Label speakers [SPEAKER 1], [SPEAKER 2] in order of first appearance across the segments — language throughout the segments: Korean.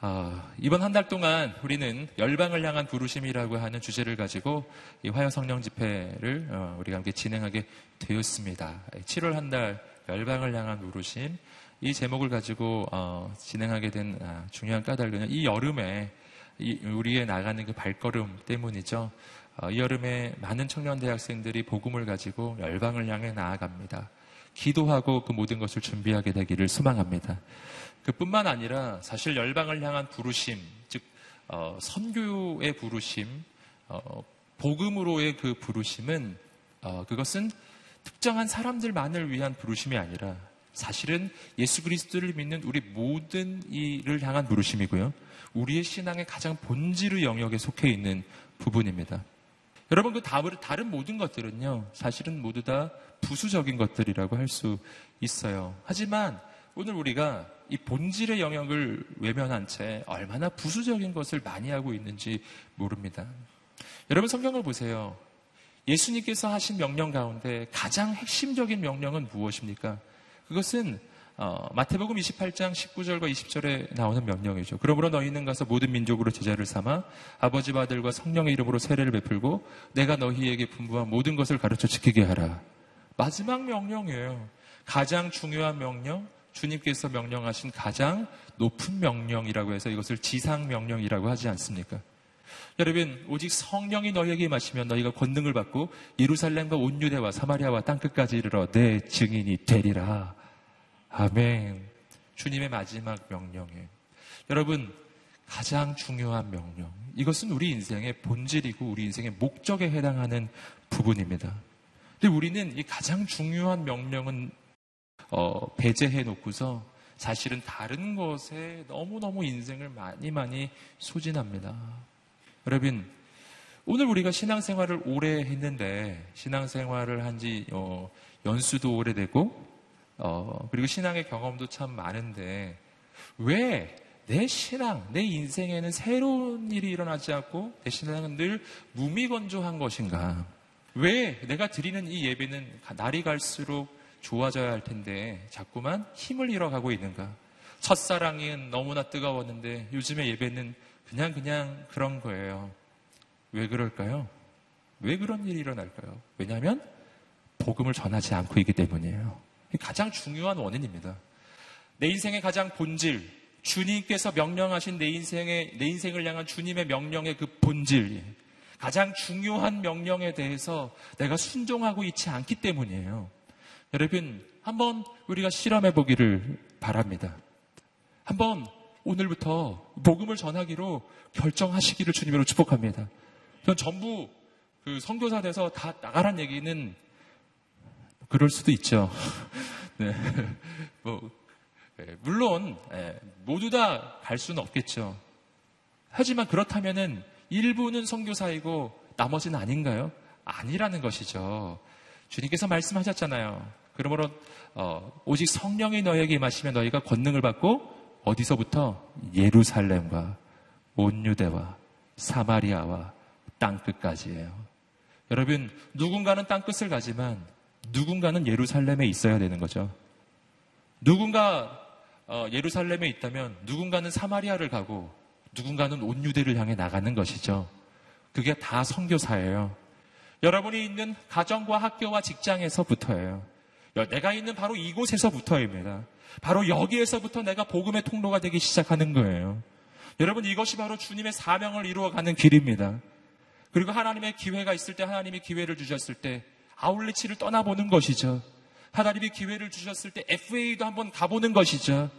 [SPEAKER 1] 아, 이번 한 달 동안 우리는 열방을 향한 부르심이라고 하는 주제를 가지고 이 화요 성령 집회를 어, 우리가 함께 진행하게 되었습니다. 7월 한 달 열방을 향한 부르심 이 제목을 가지고 어, 진행하게 된 아, 중요한 까닭은 이 여름에 이 우리의 나가는 그 발걸음 때문이죠. 어, 이 여름에 많은 청년 대학생들이 복음을 가지고 열방을 향해 나아갑니다. 기도하고 그 모든 것을 준비하게 되기를 소망합니다. 그뿐만 아니라 사실 열방을 향한 부르심, 즉 어, 선교의 부르심, 어, 복음으로의 그 부르심은 어, 그것은 특정한 사람들만을 위한 부르심이 아니라 사실은 예수 그리스도를 믿는 우리 모든 이를 향한 부르심이고요. 우리의 신앙의 가장 본질의 영역에 속해 있는 부분입니다. 여러분 그 다른 다른 모든 것들은요. 사실은 모두 다 부수적인 것들이라고 할 수 있어요. 하지만 오늘 우리가 이 본질의 영역을 외면한 채 얼마나 부수적인 것을 많이 하고 있는지 모릅니다. 여러분 성경을 보세요. 예수님께서 하신 명령 가운데 가장 핵심적인 명령은 무엇입니까? 그것은 어, 마태복음 28장 19절과 20절에 나오는 명령이죠. 그러므로 너희는 가서 모든 민족으로 제자를 삼아 아버지와 아들과 성령의 이름으로 세례를 베풀고 내가 너희에게 분부한 모든 것을 가르쳐 지키게 하라. 마지막 명령이에요. 가장 중요한 명령, 주님께서 명령하신 가장 높은 명령이라고 해서 이것을 지상 명령이라고 하지 않습니까? 여러분, 오직 성령이 너희에게 마시면 너희가 권능을 받고 예루살렘과 온 유대와 사마리아와 땅끝까지 이르러 내 증인이 되리라. 아멘. 주님의 마지막 명령에. 여러분, 가장 중요한 명령. 이것은 우리 인생의 본질이고 우리 인생의 목적에 해당하는 부분입니다. 근데 우리는 이 가장 중요한 명령은 어, 배제해 놓고서 사실은 다른 것에 너무너무 인생을 많이 많이 소진합니다. 여러분, 오늘 우리가 신앙생활을 오래 했는데 신앙생활을 한지 어, 연수도 오래되고 어, 그리고 신앙의 경험도 참 많은데 왜 내 신앙, 내 인생에는 새로운 일이 일어나지 않고 내 신앙은 늘 무미건조한 것인가? 왜 내가 드리는 이 예배는 날이 갈수록 좋아져야 할 텐데 자꾸만 힘을 잃어가고 있는가? 첫사랑은 너무나 뜨거웠는데 요즘의 예배는 그냥 그냥 그런 거예요. 왜 그럴까요? 왜 그런 일이 일어날까요? 왜냐하면 복음을 전하지 않고 있기 때문이에요. 가장 중요한 원인입니다. 내 인생의 가장 본질, 주님께서 명령하신 내 인생의, 내 인생을 향한 주님의 명령의 그 본질, 가장 중요한 명령에 대해서 내가 순종하고 있지 않기 때문이에요. 여러분, 한번 우리가 실험해 보기를 바랍니다. 한번 오늘부터 복음을 전하기로 결정하시기를 주님으로 축복합니다. 전 전부 그 선교사 돼서 다 나가란 얘기는 그럴 수도 있죠. 네. 뭐, 예, 물론, 예, 모두 다 갈 수는 없겠죠. 하지만 그렇다면은 일부는 선교사이고 나머지는 아닌가요? 아니라는 것이죠. 주님께서 말씀하셨잖아요. 그러므로 어, 오직 성령이 너에게 임하시면 너희가 권능을 받고 어디서부터 예루살렘과 온 유대와 사마리아와 땅 끝까지예요. 여러분 누군가는 땅 끝을 가지만 누군가는 예루살렘에 있어야 되는 거죠. 누군가 어, 예루살렘에 있다면 누군가는 사마리아를 가고 누군가는 온 유대를 향해 나가는 것이죠. 그게 다 선교사예요. 여러분이 있는 가정과 학교와 직장에서부터예요. 내가 있는 바로 이곳에서부터입니다. 바로 여기에서부터 내가 복음의 통로가 되기 시작하는 거예요. 여러분 이것이 바로 주님의 사명을 이루어가는 길입니다. 그리고 하나님의 기회가 있을 때 하나님이 기회를 주셨을 때 아울리치를 떠나보는 것이죠. 하나님이 기회를 주셨을 때 FA도 한번 가보는 것이죠.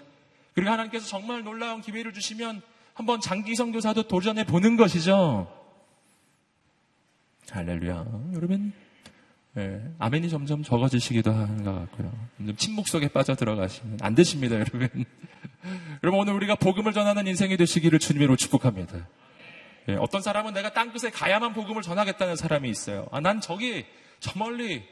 [SPEAKER 1] 그리고 하나님께서 정말 놀라운 기회를 주시면 한번 장기 성교사도 도전해 보는 것이죠. 할렐루야. 여러분, 예, 아멘이 점점 적어지시기도 하는 것 같고요. 침묵 속에 빠져 들어가시면 안 되십니다, 여러분. 여러분, 오늘 우리가 복음을 전하는 인생이 되시기를 주님으로 축복합니다. 예, 어떤 사람은 내가 땅끝에 가야만 복음을 전하겠다는 사람이 있어요. 아, 난 저기, 저 멀리,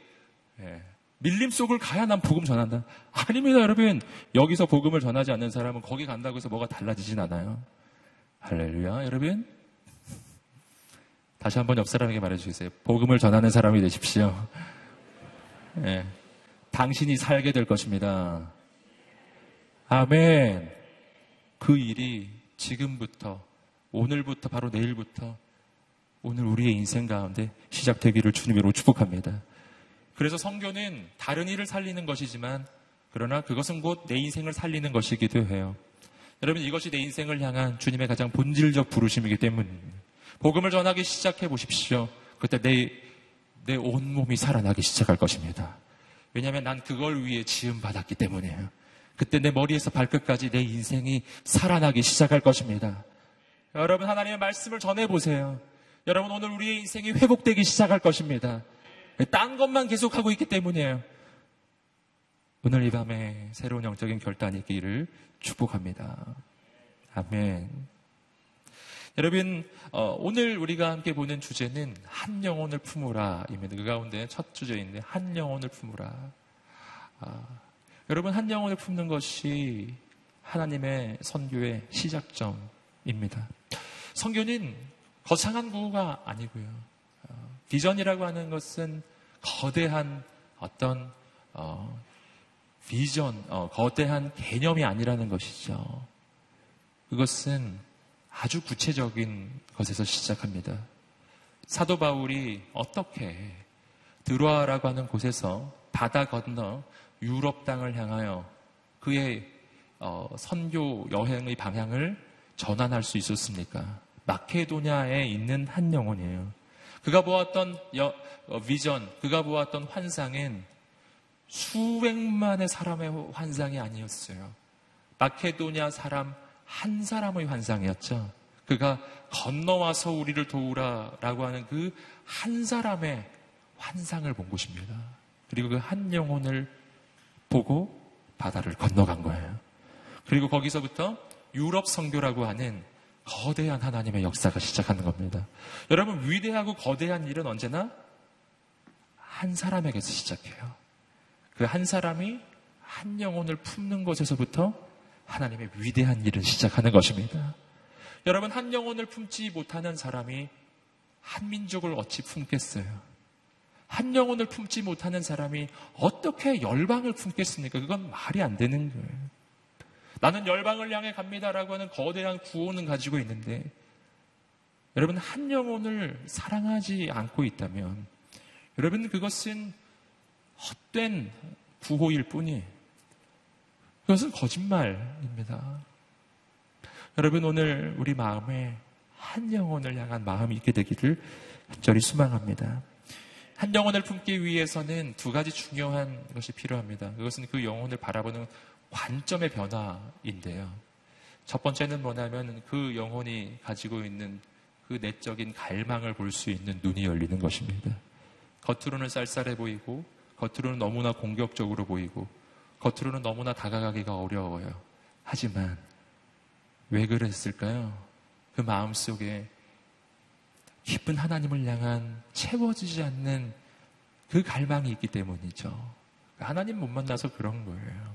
[SPEAKER 1] 예, 밀림 속을 가야 난 복음 전한다. 아닙니다, 여러분. 여기서 복음을 전하지 않는 사람은 거기 간다고 해서 뭐가 달라지진 않아요. 할렐루야. 여러분. 다시 한번 옆 사람에게 말해주세요. 복음을 전하는 사람이 되십시오. 예. 당신이 살게 될 것입니다. 아멘. 그 일이 지금부터, 오늘부터, 바로 내일부터, 오늘 우리의 인생 가운데 시작되기를 주님으로 축복합니다. 그래서 성교는 다른 일을 살리는 것이지만, 그러나 그것은 곧 내 인생을 살리는 것이기도 해요. 여러분, 이것이 내 인생을 향한 주님의 가장 본질적 부르심이기 때문입니다. 복음을 전하기 시작해 보십시오. 그때 내, 내 온몸이 살아나기 시작할 것입니다. 왜냐하면 난 그걸 위해 지음받았기 때문이에요. 그때 내 머리에서 발끝까지 내 인생이 살아나기 시작할 것입니다. 여러분 하나님의 말씀을 전해보세요. 여러분 오늘 우리의 인생이 회복되기 시작할 것입니다. 딴 것만 계속하고 있기 때문이에요. 오늘 이 밤에 새로운 영적인 결단이 있기를 축복합니다. 아멘. 여러분, 어, 오늘 우리가 함께 보는 주제는 한 영혼을 품으라입니다. 그 가운데 첫 주제인데 한 영혼을 품으라. 아, 여러분 한 영혼을 품는 것이 하나님의 선교의 시작점입니다. 선교는 거창한 구호가 아니고요. 어, 비전이라고 하는 것은 거대한 어떤 어, 비전, 어, 거대한 개념이 아니라는 것이죠. 그것은 아주 구체적인 것에서 시작합니다. 사도 바울이 어떻게 드로아라고 하는 곳에서 바다 건너 유럽 땅을 향하여 그의 어, 선교 여행의 방향을 전환할 수 있었습니까? 마케도냐에 있는 한 영혼이에요. 그가 보았던 여, 어, 비전, 그가 보았던 환상은 수백만의 사람의 환상이 아니었어요. 마케도냐 사람 한 사람의 환상이었죠. 그가 건너와서 우리를 도우라라고 하는 그 한 사람의 환상을 본 곳입니다. 그리고 그 한 영혼을 보고 바다를 건너간 거예요. 그리고 거기서부터 유럽 성교라고 하는 거대한 하나님의 역사가 시작하는 겁니다. 여러분, 위대하고 거대한 일은 언제나 한 사람에게서 시작해요. 그 한 사람이 한 영혼을 품는 것에서부터 하나님의 위대한 일을 시작하는 것입니다. 여러분, 한 영혼을 품지 못하는 사람이 한 민족을 어찌 품겠어요? 한 영혼을 품지 못하는 사람이 어떻게 열방을 품겠습니까? 그건 말이 안 되는 거예요. 나는 열방을 향해 갑니다라고 하는 거대한 구호는 가지고 있는데, 여러분, 한 영혼을 사랑하지 않고 있다면, 여러분, 그것은 헛된 구호일 뿐이에요. 그것은 거짓말입니다. 여러분 오늘 우리 마음에 한 영혼을 향한 마음이 있게 되기를 간절히 수망합니다. 한 영혼을 품기 위해서는 두 가지 중요한 것이 필요합니다. 그것은 그 영혼을 바라보는 관점의 변화인데요. 첫 번째는 뭐냐면 그 영혼이 가지고 있는 그 내적인 갈망을 볼 수 있는 눈이 열리는 것입니다. 겉으로는 쌀쌀해 보이고, 겉으로는 너무나 공격적으로 보이고, 겉으로는 너무나 다가가기가 어려워요. 하지만 왜 그랬을까요? 그 마음 속에 깊은 하나님을 향한 채워지지 않는 그 갈망이 있기 때문이죠. 하나님 못 만나서 그런 거예요.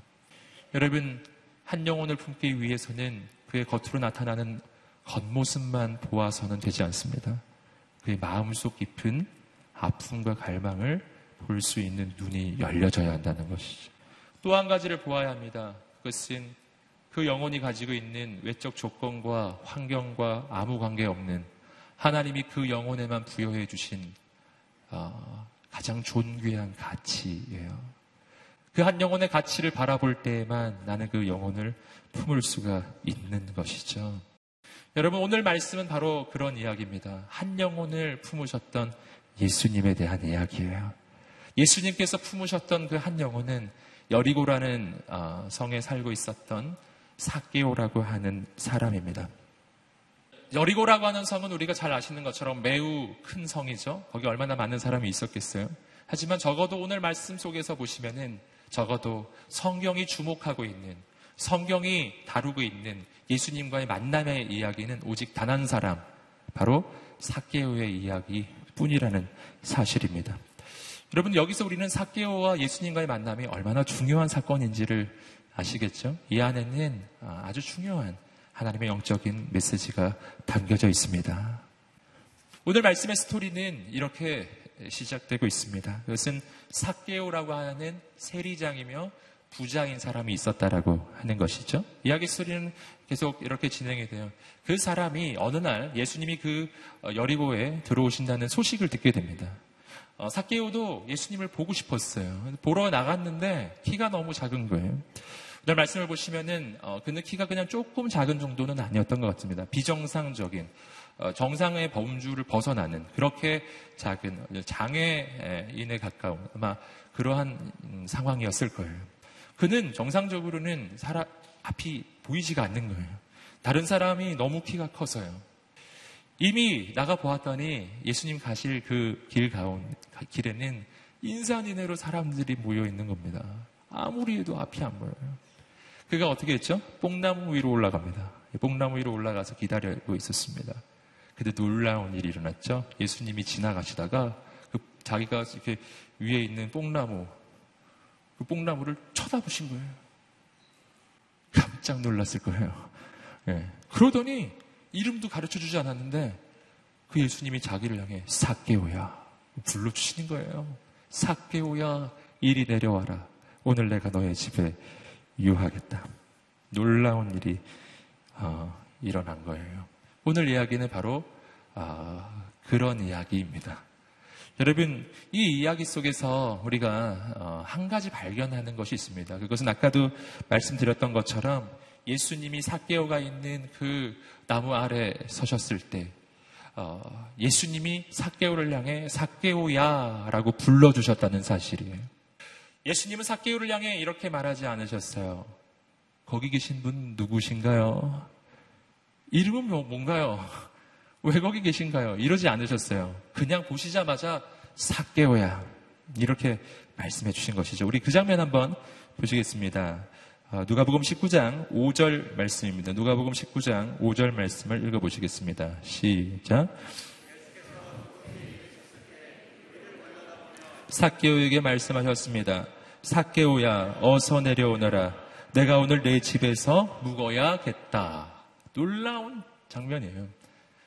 [SPEAKER 1] 여러분, 한 영혼을 품기 위해서는 그의 겉으로 나타나는 겉모습만 보아서는 되지 않습니다. 그의 마음속 깊은 아픔과 갈망을 볼 수 있는 눈이 열려져야 한다는 것이죠. 또 한 가지를 보아야 합니다. 그것은 그 영혼이 가지고 있는 외적 조건과 환경과 아무 관계 없는 하나님이 그 영혼에만 부여해 주신 어, 가장 존귀한 가치예요. 그 한 영혼의 가치를 바라볼 때에만 나는 그 영혼을 품을 수가 있는 것이죠. 여러분 오늘 말씀은 바로 그런 이야기입니다. 한 영혼을 품으셨던 예수님에 대한 이야기예요. 예수님께서 품으셨던 그 한 영혼은 여리고라는 어, 성에 살고 있었던 사케오라고 하는 사람입니다. 여리고라고 하는 성은 우리가 잘 아시는 것처럼 매우 큰 성이죠. 거기 얼마나 많은 사람이 있었겠어요. 하지만 적어도 오늘 말씀 속에서 보시면은 적어도 성경이 주목하고 있는 성경이 다루고 있는 예수님과의 만남의 이야기는 오직 단 한 사람, 바로 사케오의 이야기 뿐이라는 사실입니다. 여러분 여기서 우리는 사케오와 예수님과의 만남이 얼마나 중요한 사건인지를 아시겠죠? 이 안에는 아, 아주 중요한 하나님의 영적인 메시지가 담겨져 있습니다. 오늘 말씀의 스토리는 이렇게 시작되고 있습니다. 그것은 사케오라고 하는 세리장이며 부자인 사람이 있었다라고 하는 것이죠. 이야기 스토리는 계속 이렇게 진행이 돼요. 그 사람이 어느 날 예수님이 그 어, 여리고에 들어오신다는 소식을 듣게 됩니다. 어, 사케오도 예수님을 보고 싶었어요. 보러 나갔는데 키가 너무 작은 거예요. 오늘 말씀을 보시면은 어, 그는 키가 그냥 조금 작은 정도는 아니었던 것 같습니다. 비정상적인 어, 정상의 범주를 벗어나는 그렇게 작은 장애인에 가까운 아마 그러한 음, 상황이었을 거예요. 그는 정상적으로는 사람 앞이 보이지가 않는 거예요. 다른 사람이 너무 키가 커서요. 이미 나가 보았더니 예수님 가실 그 길 가운 길에는 인산인해로 사람들이 모여 있는 겁니다. 아무리 해도 앞이 안 보여요. 그가 어떻게 했죠? 뽕나무 위로 올라갑니다. 뽕나무 위로 올라가서 기다리고 있었습니다. 근데 놀라운 일이 일어났죠. 예수님이 지나가시다가 그 자기가 이렇게 위에 있는 뽕나무 그 뽕나무를 쳐다보신 거예요. 깜짝 놀랐을 거예요. 네. 그러더니 이름도 가르쳐 주지 않았는데 그 예수님이 자기를 향해 사케오야 불러 주시는 거예요. 사케오야 이리 내려와라. 오늘 내가 너의 집에 유하겠다. 놀라운 일이 어, 일어난 거예요. 오늘 이야기는 바로 어, 그런 이야기입니다. 여러분, 이 이야기 속에서 우리가 어, 한 가지 발견하는 것이 있습니다. 그것은 아까도 말씀드렸던 것처럼 예수님이 사개오가 있는 그 나무 아래 서셨을 때 어, 예수님이 사개오를 향해 사개오야라고 불러주셨다는 사실이에요. 예수님은 사개오를 향해 이렇게 말하지 않으셨어요. 거기 계신 분 누구신가요? 이름은 뭐, 뭔가요? 왜 거기 계신가요? 이러지 않으셨어요. 그냥 보시자마자 사개오야 이렇게 말씀해 주신 것이죠. 우리 그 장면 한번 보시겠습니다. 아, 누가복음 19장 5절 말씀입니다. 누가복음 19장 5절 말씀을 읽어보시겠습니다. 시작. 사케오에게 말씀하셨습니다. 사케오야 어서 내려오너라. 내가 오늘 내 집에서 묵어야겠다. 놀라운 장면이에요.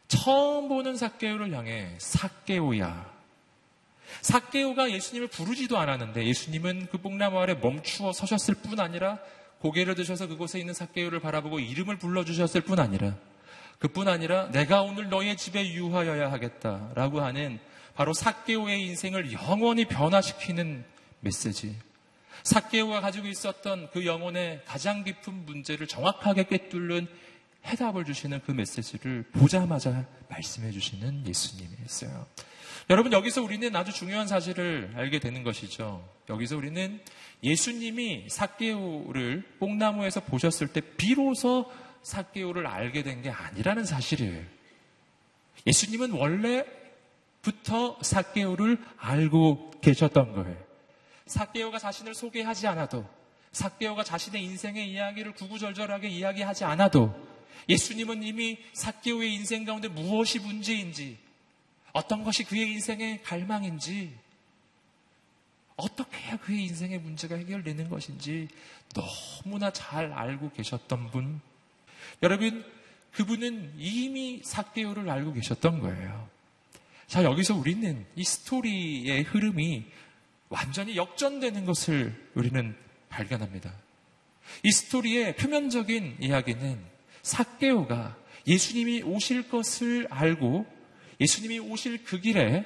[SPEAKER 1] 처음 보는 사케오를 향해 사케오야. 사케오가 예수님을 부르지도 않았는데 예수님은 그 뽕나무 아래 멈추어 서셨을 뿐 아니라 고개를 드셔서 그곳에 있는 사케오를 바라보고 이름을 불러주셨을 뿐 아니라 그뿐 아니라 내가 오늘 너의 집에 유하여야 하겠다라고 하는 바로 사케오의 인생을 영원히 변화시키는 메시지. 사케오가 가지고 있었던 그 영혼의 가장 깊은 문제를 정확하게 꿰뚫는 해답을 주시는 그 메시지를 보자마자 말씀해 주시는 예수님이었어요. 여러분 여기서 우리는 아주 중요한 사실을 알게 되는 것이죠. 여기서 우리는 예수님이 사케오를 뽕나무에서 보셨을 때 비로소 사케오를 알게 된 게 아니라는 사실이에요. 예수님은 원래부터 사케오를 알고 계셨던 거예요. 사케오가 자신을 소개하지 않아도 사케오가 자신의 인생의 이야기를 구구절절하게 이야기하지 않아도 예수님은 이미 사케오의 인생 가운데 무엇이 문제인지 어떤 것이 그의 인생의 갈망인지 어떻게 해야 그의 인생의 문제가 해결되는 것인지 너무나 잘 알고 계셨던 분. 여러분, 그분은 이미 사개오를 알고 계셨던 거예요. 자, 여기서 우리는 이 스토리의 흐름이 완전히 역전되는 것을 우리는 발견합니다. 이 스토리의 표면적인 이야기는 사개오가 예수님이 오실 것을 알고 예수님이 오실 그 길에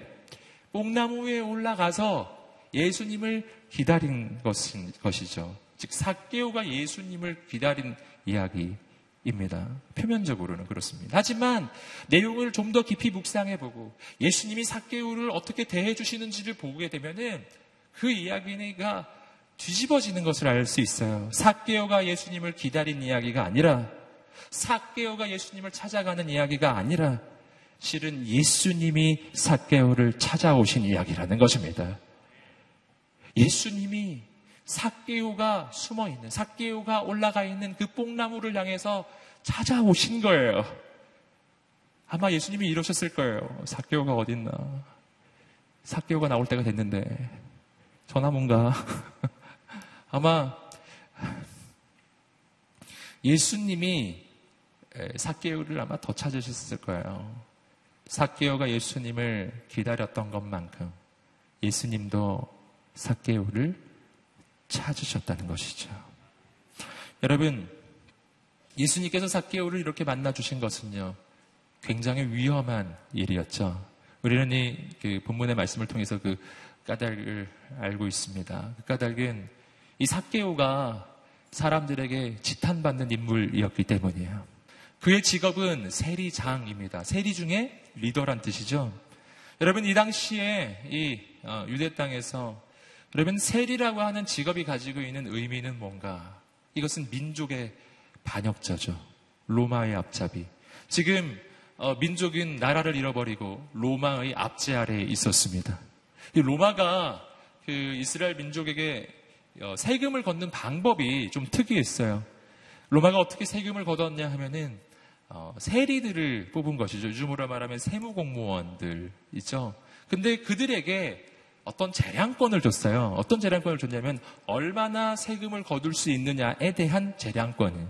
[SPEAKER 1] 뽕나무 위에 올라가서 예수님을 기다린 것인, 것이죠. 즉, 사개오가 예수님을 기다린 이야기입니다. 표면적으로는 그렇습니다. 하지만 내용을 좀 더 깊이 묵상해 보고 예수님이 사개오를 어떻게 대해 주시는지를 보게 되면은 그 이야기가 뒤집어지는 것을 알 수 있어요. 사개오가 예수님을 기다린 이야기가 아니라 사개오가 예수님을 찾아가는 이야기가 아니라 실은 예수님이 사개오를 찾아오신 이야기라는 것입니다. 예수님이 사개오가 숨어 있는, 사개오가 올라가 있는 그 뽕나무를 향해서 찾아오신 거예요. 아마 예수님이 이러셨을 거예요. 사개오가 어딨나. 사개오가 나올 때가 됐는데, 전화 뭔가. 아마 예수님이 사케오를 아마 더 찾으셨을 거예요. 사케오가 예수님을 기다렸던 것만큼 예수님도 사케오를 찾으셨다는 것이죠. 여러분, 예수님께서 사케오를 이렇게 만나 주신 것은요, 굉장히 위험한 일이었죠. 우리는 이 그 본문의 말씀을 통해서 그 까닭을 알고 있습니다. 그 까닭은 이 사케오가 사람들에게 지탄받는 인물이었기 때문이에요. 그의 직업은 세리장입니다. 세리 중에 리더란 뜻이죠. 여러분 이 당시에 이 어, 유대 땅에서 여러분 세리라고 하는 직업이 가지고 있는 의미는 뭔가? 이것은 민족의 반역자죠. 로마의 앞잡이. 지금 어, 민족은 나라를 잃어버리고 로마의 압제 아래에 있었습니다. 로마가 그 이스라엘 민족에게 어, 세금을 걷는 방법이 좀 특이했어요. 로마가 어떻게 세금을 걷었냐 하면은 어, 세리들을 뽑은 것이죠. 요즘으로 말하면 세무공무원들 있죠. 근데 그들에게 어떤 재량권을 줬어요. 어떤 재량권을 줬냐면 얼마나 세금을 거둘 수 있느냐에 대한 재량권을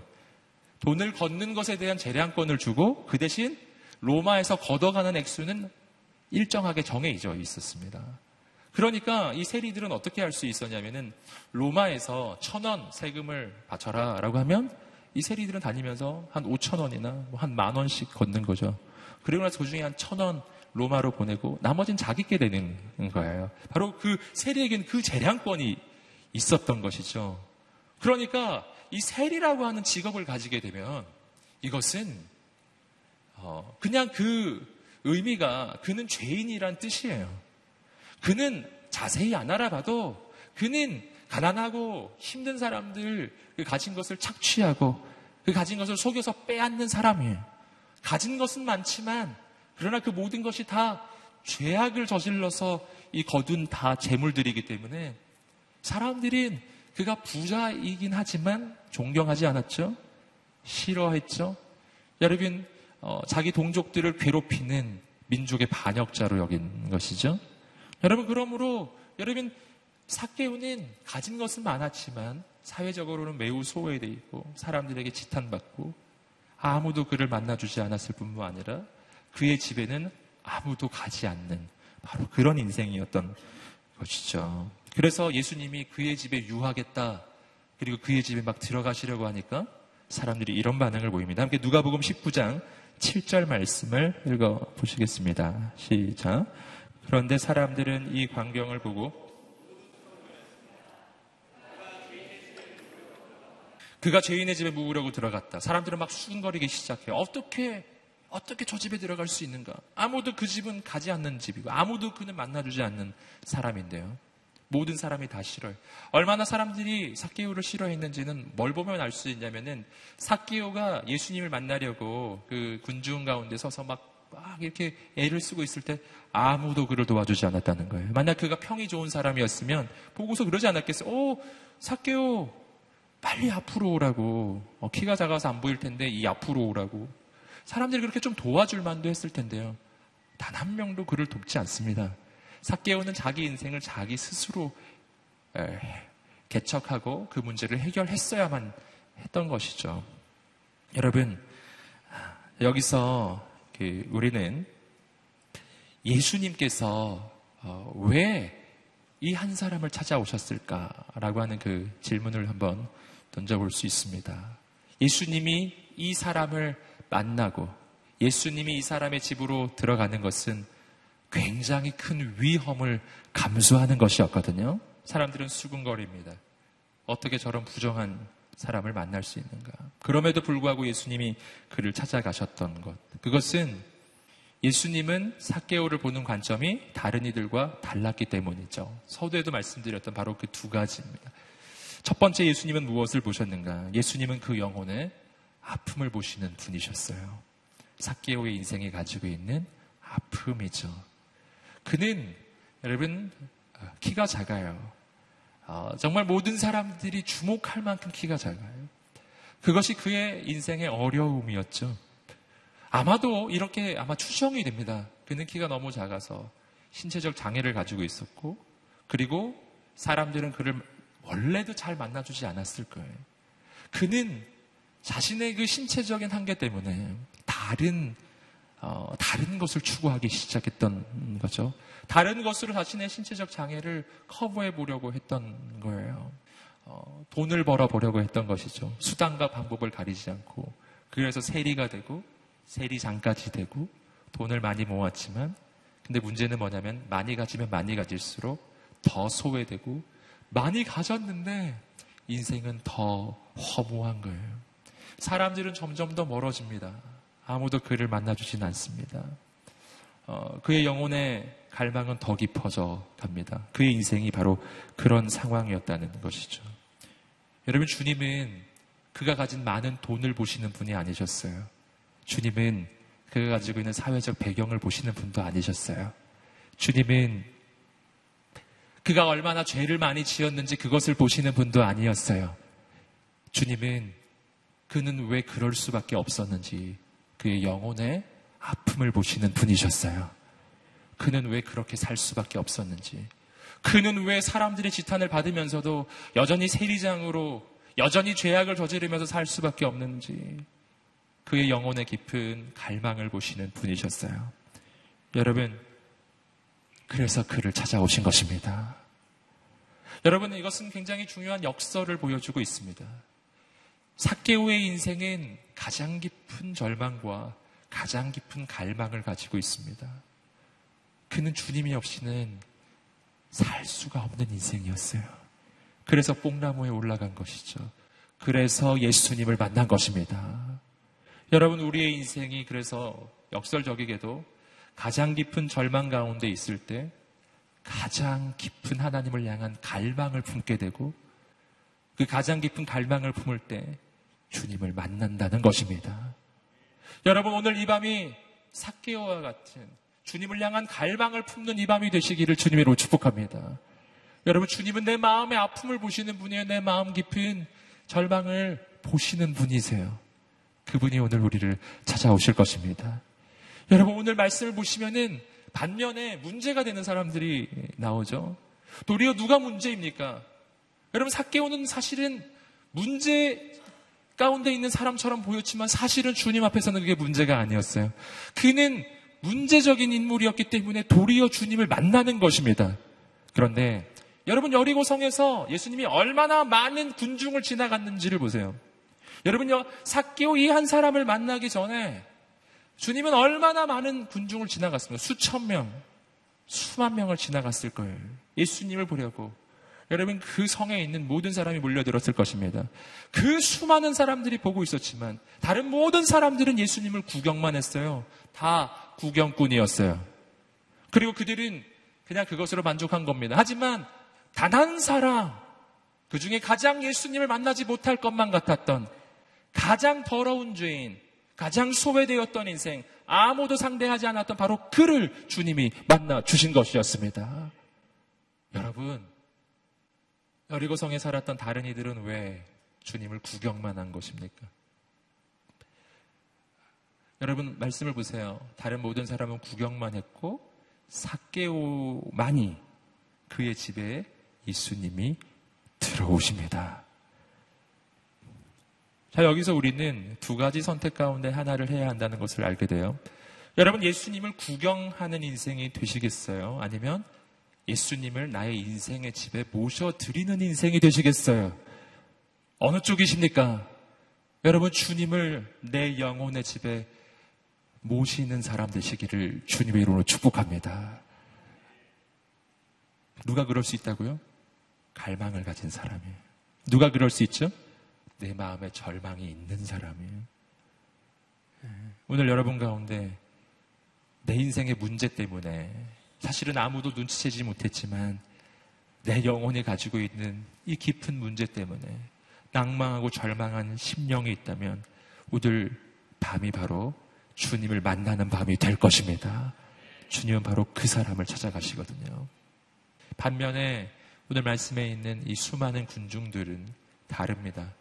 [SPEAKER 1] 돈을 걷는 것에 대한 재량권을 주고 그 대신 로마에서 걷어가는 액수는 일정하게 정해 있었습니다. 그러니까 이 세리들은 어떻게 할 수 있었냐면은 로마에서 천 원 세금을 바쳐라 라고 하면 이 세리들은 다니면서 한 오천 원이나 뭐 한만 원씩 걷는 거죠. 그리고 나서 그 중에 한 천 원 로마로 보내고 나머지는 자기께 되는 거예요. 바로 그 세리에게는 그 재량권이 있었던 것이죠. 그러니까 이 세리라고 하는 직업을 가지게 되면 이것은 어 그냥 그 의미가 그는 죄인이란 뜻이에요. 그는 자세히 안 알아봐도 그는 가난하고 힘든 사람들 그 가진 것을 착취하고 그 가진 것을 속여서 빼앗는 사람이에요. 가진 것은 많지만 그러나 그 모든 것이 다 죄악을 저질러서 이 거둔 다 재물들이기 때문에 사람들은 그가 부자이긴 하지만 존경하지 않았죠. 싫어했죠. 여러분 어, 자기 동족들을 괴롭히는 민족의 반역자로 여긴 것이죠. 여러분 그러므로 여러분 사케오는 가진 것은 많았지만 사회적으로는 매우 소외되어 있고 사람들에게 지탄받고 아무도 그를 만나주지 않았을 뿐만 아니라 그의 집에는 아무도 가지 않는 바로 그런 인생이었던 것이죠. 그래서 예수님이 그의 집에 유하겠다 그리고 그의 집에 막 들어가시려고 하니까 사람들이 이런 반응을 보입니다. 함께 누가복음 19장 7절 말씀을 읽어 보시겠습니다. 시작. 그런데 사람들은 이 광경을 보고 그가 죄인의 집에 묵으려고 들어갔다. 사람들은 막 수근거리기 시작해요. 어떻게, 어떻게 저 집에 들어갈 수 있는가? 아무도 그 집은 가지 않는 집이고, 아무도 그는 만나주지 않는 사람인데요. 모든 사람이 다 싫어요. 얼마나 사람들이 사케오를 싫어했는지는 뭘 보면 알 수 있냐면은 사케오가 예수님을 만나려고 그 군중 가운데 서서 막 막 이렇게 애를 쓰고 있을 때 아무도 그를 도와주지 않았다는 거예요. 만약 그가 평이 좋은 사람이었으면 보고서 그러지 않았겠어요. 오, 사케오, 빨리 앞으로 오라고. 어, 키가 작아서 안 보일 텐데 이 앞으로 오라고. 사람들이 그렇게 좀 도와줄 만도 했을 텐데요. 단 한 명도 그를 돕지 않습니다. 사케오는 자기 인생을 자기 스스로 에, 개척하고 그 문제를 해결했어야만 했던 것이죠. 여러분, 여기서 그 우리는 예수님께서 어, 왜이 한 사람을 찾아오셨을까라고 하는 그 질문을 한번 던져볼 수 있습니다. 예수님이 이 사람을 만나고 예수님이 이 사람의 집으로 들어가는 것은 굉장히 큰 위험을 감수하는 것이었거든요. 사람들은 수군거립니다. 어떻게 저런 부정한 사람을 만날 수 있는가. 그럼에도 불구하고 예수님이 그를 찾아가셨던 것. 그것은 예수님은 사케오를 보는 관점이 다른 이들과 달랐기 때문이죠. 서두에도 말씀드렸던 바로 그 두 가지입니다. 첫 번째 예수님은 무엇을 보셨는가? 예수님은 그 영혼의 아픔을 보시는 분이셨어요. 사케오의 인생이 가지고 있는 아픔이죠. 그는 여러분 키가 작아요. 어, 정말 모든 사람들이 주목할 만큼 키가 작아요. 그것이 그의 인생의 어려움이었죠. 아마도 이렇게 아마 추정이 됩니다. 그는 키가 너무 작아서 신체적 장애를 가지고 있었고, 그리고 사람들은 그를 원래도 잘 만나주지 않았을 거예요. 그는 자신의 그 신체적인 한계 때문에 다른 어, 다른 것을 추구하기 시작했던 거죠. 다른 것으로 자신의 신체적 장애를 커버해 보려고 했던 거예요. 어, 돈을 벌어 보려고 했던 것이죠. 수단과 방법을 가리지 않고 그래서 세리가 되고 세리장까지 되고 돈을 많이 모았지만 근데 문제는 뭐냐면 많이 가지면 많이 가질수록 더 소외되고 많이 가졌는데 인생은 더 허무한 거예요. 사람들은 점점 더 멀어집니다. 아무도 그를 만나주진 않습니다. 어, 그의 영혼의 갈망은 더 깊어져 갑니다. 그의 인생이 바로 그런 상황이었다는 것이죠. 여러분, 주님은 그가 가진 많은 돈을 보시는 분이 아니셨어요. 주님은 그가 가지고 있는 사회적 배경을 보시는 분도 아니셨어요. 주님은 그가 얼마나 죄를 많이 지었는지 그것을 보시는 분도 아니었어요. 주님은 그는 왜 그럴 수밖에 없었는지 그의 영혼의 아픔을 보시는 분이셨어요. 그는 왜 그렇게 살 수밖에 없었는지. 그는 왜 사람들의 지탄을 받으면서도 여전히 세리장으로 여전히 죄악을 저지르면서 살 수밖에 없는지. 그의 영혼의 깊은 갈망을 보시는 분이셨어요. 여러분, 그래서 그를 찾아오신 것입니다. 여러분, 이것은 굉장히 중요한 역설을 보여주고 있습니다. 사케오의 인생은 가장 깊은 절망과 가장 깊은 갈망을 가지고 있습니다. 그는 주님이 없이는 살 수가 없는 인생이었어요. 그래서 뽕나무에 올라간 것이죠. 그래서 예수님을 만난 것입니다. 여러분, 우리의 인생이 그래서 역설적이게도 가장 깊은 절망 가운데 있을 때 가장 깊은 하나님을 향한 갈망을 품게 되고 그 가장 깊은 갈망을 품을 때 주님을 만난다는 것입니다. 여러분 오늘 이 밤이 사케오와 같은 주님을 향한 갈망을 품는 이 밤이 되시기를 주님으로 축복합니다. 여러분 주님은 내 마음의 아픔을 보시는 분이에요. 내 마음 깊은 절망을 보시는 분이세요. 그분이 오늘 우리를 찾아오실 것입니다. 여러분 오늘 말씀을 보시면은 반면에 문제가 되는 사람들이 나오죠. 도리어 누가 문제입니까? 여러분 사케오는 사실은 문제 가운데 있는 사람처럼 보였지만 사실은 주님 앞에서는 그게 문제가 아니었어요. 그는 문제적인 인물이었기 때문에 도리어 주님을 만나는 것입니다. 그런데 여러분 여리고성에서 예수님이 얼마나 많은 군중을 지나갔는지를 보세요. 여러분 요 사기오 이 한 사람을 만나기 전에 주님은 얼마나 많은 군중을 지나갔습니까? 수천 명, 수만 명을 지나갔을 거예요. 예수님을 보려고 여러분 그 성에 있는 모든 사람이 몰려들었을 것입니다. 그 수많은 사람들이 보고 있었지만 다른 모든 사람들은 예수님을 구경만 했어요. 다 구경꾼이었어요. 그리고 그들은 그냥 그것으로 만족한 겁니다. 하지만 단 한 사람, 그 중에 가장 예수님을 만나지 못할 것만 같았던 가장 더러운 죄인, 가장 소외되었던 인생, 아무도 상대하지 않았던 바로 그를 주님이 만나 주신 것이었습니다. 여러분, 여리고성에 살았던 다른 이들은 왜 주님을 구경만 한 것입니까? 여러분 말씀을 보세요. 다른 모든 사람은 구경만 했고 사개오만이 그의 집에 예수님이 들어오십니다. 자, 여기서 우리는 두 가지 선택 가운데 하나를 해야 한다는 것을 알게 돼요. 여러분, 예수님을 구경하는 인생이 되시겠어요? 아니면 예수님을 나의 인생의 집에 모셔드리는 인생이 되시겠어요? 어느 쪽이십니까? 여러분, 주님을 내 영혼의 집에 모시는 사람 되시기를 주님의 이름으로 축복합니다. 누가 그럴 수 있다고요? 갈망을 가진 사람이에요. 누가 그럴 수 있죠? 내 마음에 절망이 있는 사람이에요. 오늘 여러분 가운데 내 인생의 문제 때문에 사실은 아무도 눈치채지 못했지만 내 영혼이 가지고 있는 이 깊은 문제 때문에 낭망하고 절망한 심령이 있다면 오늘 밤이 바로 주님을 만나는 밤이 될 것입니다. 주님은 바로 그 사람을 찾아가시거든요. 반면에 오늘 말씀에 있는 이 수많은 군중들은 다릅니다.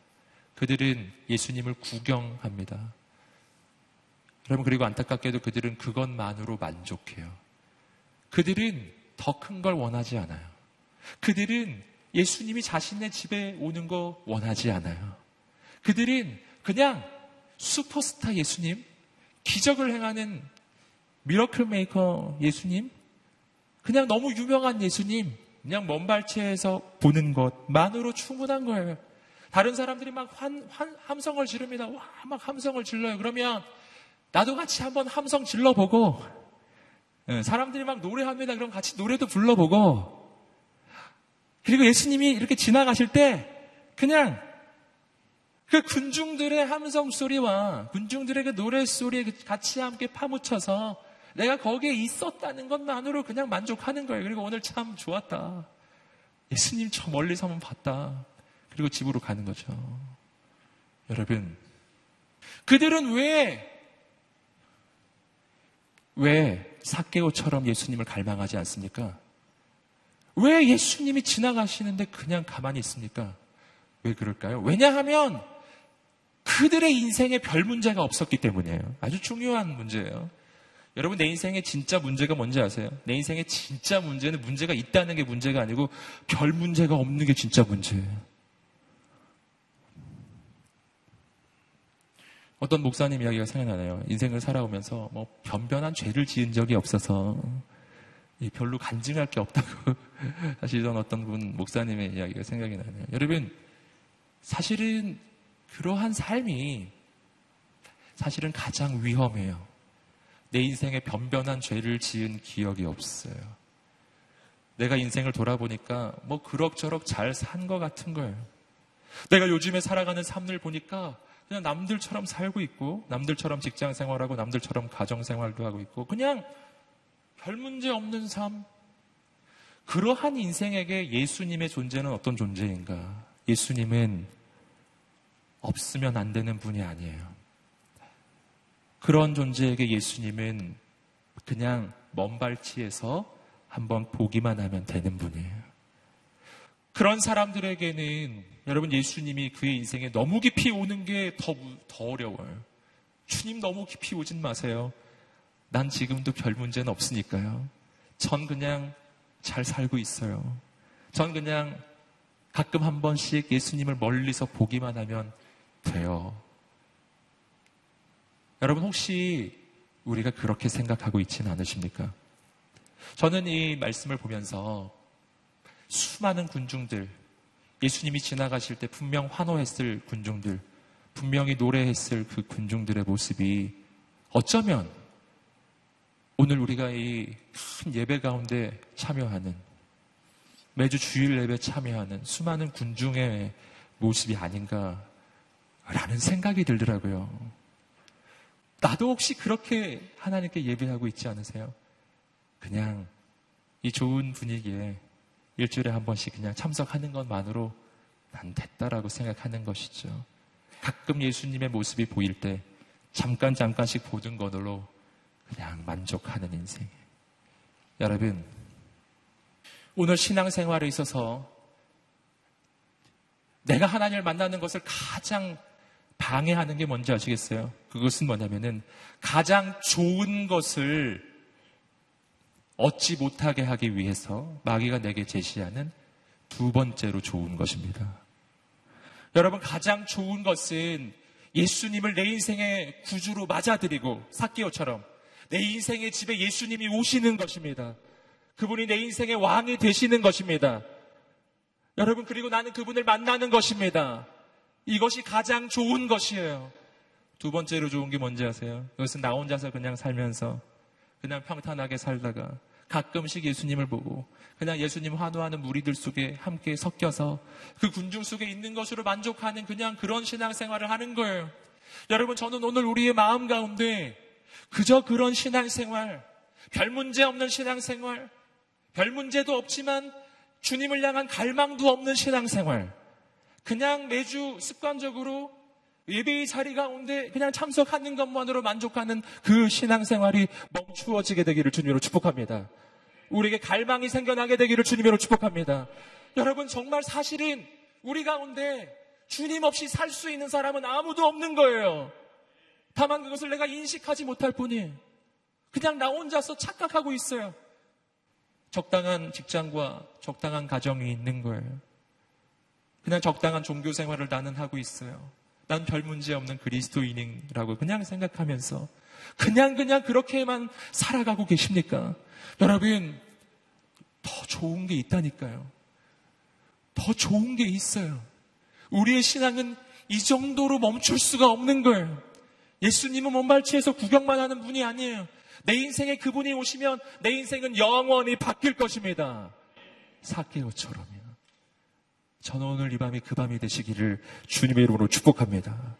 [SPEAKER 1] 그들은 예수님을 구경합니다. 여러분, 그리고 안타깝게도 그들은 그것만으로 만족해요. 그들은 더 큰 걸 원하지 않아요. 그들은 예수님이 자신의 집에 오는 거 원하지 않아요. 그들은 그냥 슈퍼스타 예수님, 기적을 행하는 miracle maker 예수님, 그냥 너무 유명한 예수님, 그냥 먼 발치에서 보는 것만으로 충분한 거예요. 다른 사람들이 막 환, 환, 함성을 지릅니다. 와, 막 함성을 질러요. 그러면 나도 같이 한번 함성 질러보고, 예, 사람들이 막 노래합니다. 그럼 같이 노래도 불러보고, 그리고 예수님이 이렇게 지나가실 때, 그냥 그 군중들의 함성 소리와 군중들의 그 노래 소리에 같이 함께 파묻혀서 내가 거기에 있었다는 것만으로 그냥 만족하는 거예요. 그리고 오늘 참 좋았다. 예수님 저 멀리서 한번 봤다. 그리고 집으로 가는 거죠. 여러분, 그들은 왜, 왜 사케오처럼 예수님을 갈망하지 않습니까? 왜 예수님이 지나가시는데 그냥 가만히 있습니까? 왜 그럴까요? 왜냐하면 그들의 인생에 별 문제가 없었기 때문이에요. 아주 중요한 문제예요. 여러분, 내 인생에 진짜 문제가 뭔지 아세요? 내 인생에 진짜 문제는 문제가 있다는 게 문제가 아니고 별 문제가 없는 게 진짜 문제예요. 어떤 목사님 이야기가 생각나네요. 인생을 살아오면서 뭐 변변한 죄를 지은 적이 없어서 별로 간증할 게 없다고 하시던 어떤 분 목사님의 이야기가 생각이 나네요. 여러분, 사실은 그러한 삶이 사실은 가장 위험해요. 내 인생에 변변한 죄를 지은 기억이 없어요. 내가 인생을 돌아보니까 뭐 그럭저럭 잘 산 것 같은 거예요. 내가 요즘에 살아가는 삶을 보니까 그냥 남들처럼 살고 있고, 남들처럼 직장 생활하고, 남들처럼 가정 생활도 하고 있고, 그냥 별 문제 없는 삶. 그러한 인생에게 예수님의 존재는 어떤 존재인가? 예수님은 없으면 안 되는 분이 아니에요. 그런 존재에게 예수님은 그냥 먼 발치에서 한번 보기만 하면 되는 분이에요. 그런 사람들에게는 여러분 예수님이 그의 인생에 너무 깊이 오는 게 더 더 어려워요. 주님 너무 깊이 오진 마세요. 난 지금도 별 문제는 없으니까요. 전 그냥 잘 살고 있어요. 전 그냥 가끔 한 번씩 예수님을 멀리서 보기만 하면 돼요. 여러분 혹시 우리가 그렇게 생각하고 있지는 않으십니까? 저는 이 말씀을 보면서 수많은 군중들, 예수님이 지나가실 때 분명 환호했을 군중들, 분명히 노래했을 그 군중들의 모습이 어쩌면 오늘 우리가 이 큰 예배 가운데 참여하는 매주 주일 예배 참여하는 수많은 군중의 모습이 아닌가라는 생각이 들더라고요. 나도 혹시 그렇게 하나님께 예배하고 있지 않으세요? 그냥 이 좋은 분위기에 일주일에 한 번씩 그냥 참석하는 것만으로 난 됐다라고 생각하는 것이죠. 가끔 예수님의 모습이 보일 때 잠깐 잠깐씩 보는 것으로 그냥 만족하는 인생. 여러분, 오늘 신앙생활에 있어서 내가 하나님을 만나는 것을 가장 방해하는 게 뭔지 아시겠어요? 그것은 뭐냐면은 가장 좋은 것을 얻지 못하게 하기 위해서 마귀가 내게 제시하는 두 번째로 좋은 것입니다. 여러분, 가장 좋은 것은 예수님을 내 인생의 구주로 맞아들이고, 사기오처럼 내 인생의 집에 예수님이 오시는 것입니다. 그분이 내 인생의 왕이 되시는 것입니다. 여러분, 그리고 나는 그분을 만나는 것입니다. 이것이 가장 좋은 것이에요. 두 번째로 좋은 게 뭔지 아세요? 이것은 나 혼자서 그냥 살면서 그냥 평탄하게 살다가 가끔씩 예수님을 보고 그냥 예수님 환호하는 무리들 속에 함께 섞여서 그 군중 속에 있는 것으로 만족하는 그냥 그런 신앙생활을 하는 거예요. 여러분 저는 오늘 우리의 마음 가운데 그저 그런 신앙생활, 별 문제 없는 신앙생활, 별 문제도 없지만 주님을 향한 갈망도 없는 신앙생활, 그냥 매주 습관적으로 예배의 자리 가운데 그냥 참석하는 것만으로 만족하는 그 신앙생활이 멈추어지게 되기를 주님으로 축복합니다. 우리에게 갈망이 생겨나게 되기를 주님으로 축복합니다. 여러분 정말 사실은 우리 가운데 주님 없이 살 수 있는 사람은 아무도 없는 거예요. 다만 그것을 내가 인식하지 못할 뿐이에요. 그냥 나 혼자서 착각하고 있어요. 적당한 직장과 적당한 가정이 있는 거예요. 그냥 적당한 종교 생활을 나는 하고 있어요. 난 별 문제 없는 그리스도인이라고 그냥 생각하면서 그냥 그냥 그렇게만 살아가고 계십니까? 여러분, 더 좋은 게 있다니까요. 더 좋은 게 있어요. 우리의 신앙은 이 정도로 멈출 수가 없는 거예요. 예수님은 먼발치에서 구경만 하는 분이 아니에요. 내 인생에 그분이 오시면 내 인생은 영원히 바뀔 것입니다. 사케오처럼요. 저는 오늘 이 밤이 그 밤이 되시기를 주님의 이름으로 축복합니다.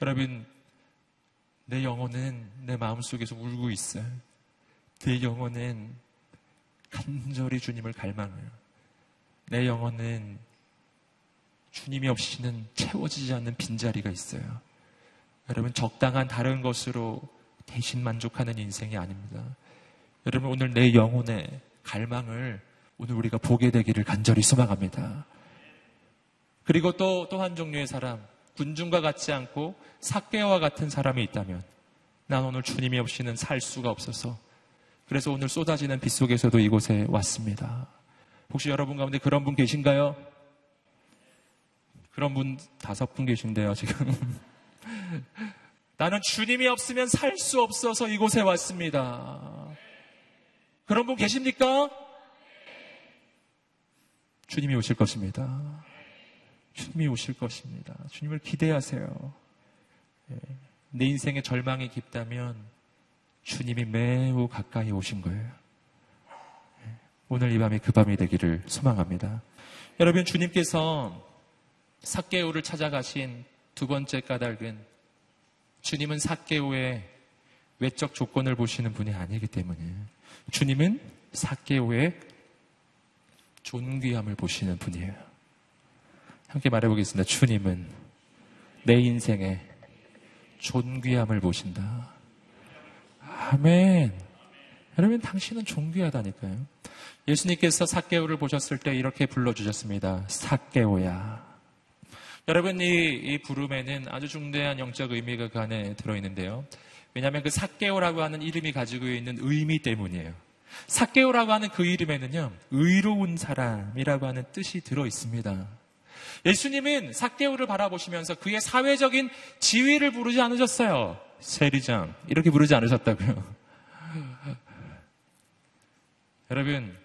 [SPEAKER 1] 여러분, 내 영혼은 내 마음속에서 울고 있어요. 내 영혼은 간절히 주님을 갈망해요. 내 영혼은 주님이 없이는 채워지지 않는 빈자리가 있어요. 여러분, 적당한 다른 것으로 대신 만족하는 인생이 아닙니다. 여러분, 오늘 내 영혼의 갈망을 오늘 우리가 보게 되기를 간절히 소망합니다. 그리고 또, 또 한 종류의 사람, 군중과 같지 않고 사개와 같은 사람이 있다면 난 오늘 주님이 없이는 살 수가 없어서 그래서 오늘 쏟아지는 빛 속에서도 이곳에 왔습니다. 혹시 여러분 가운데 그런 분 계신가요? 그런 분 다섯 분 계신데요, 지금. 나는 주님이 없으면 살 수 없어서 이곳에 왔습니다. 그런 분 계십니까? 주님이 오실 것입니다. 주님이 오실 것입니다. 주님을 기대하세요. 예. 내 인생의 절망이 깊다면 주님이 매우 가까이 오신 거예요. 예. 오늘 이 밤이 그 밤이 되기를 소망합니다. 여러분, 주님께서 사개오를 찾아가신 두 번째 까닭은 주님은 사개오의 외적 조건을 보시는 분이 아니기 때문에 주님은 사개오의 존귀함을 보시는 분이에요. 함께 말해보겠습니다. 주님은 내 인생의 존귀함을 보신다. 아멘. 여러분, 당신은 존귀하다니까요. 예수님께서 사개오를 보셨을 때 이렇게 불러주셨습니다. 사개오야. 여러분, 이, 이 부름에는 아주 중대한 영적 의미가 그 안에 들어있는데요. 왜냐하면 그 사개오라고 하는 이름이 가지고 있는 의미 때문이에요. 사개오라고 하는 그 이름에는요, 의로운 사람이라고 하는 뜻이 들어 있습니다. 예수님은 사개오를 바라보시면서 그의 사회적인 지위를 부르지 않으셨어요. 세리장. 이렇게 부르지 않으셨다고요. 여러분,